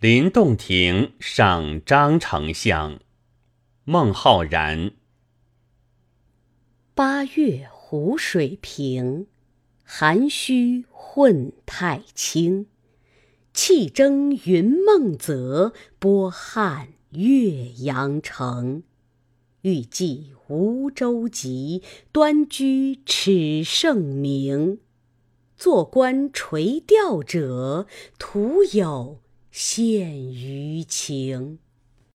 临洞庭上张丞相。孟浩然。八月湖水平，涵虚混太清。气蒸云梦泽，波撼岳阳城。欲济无舟楫，端居耻圣明。坐观垂钓者，徒有献于情。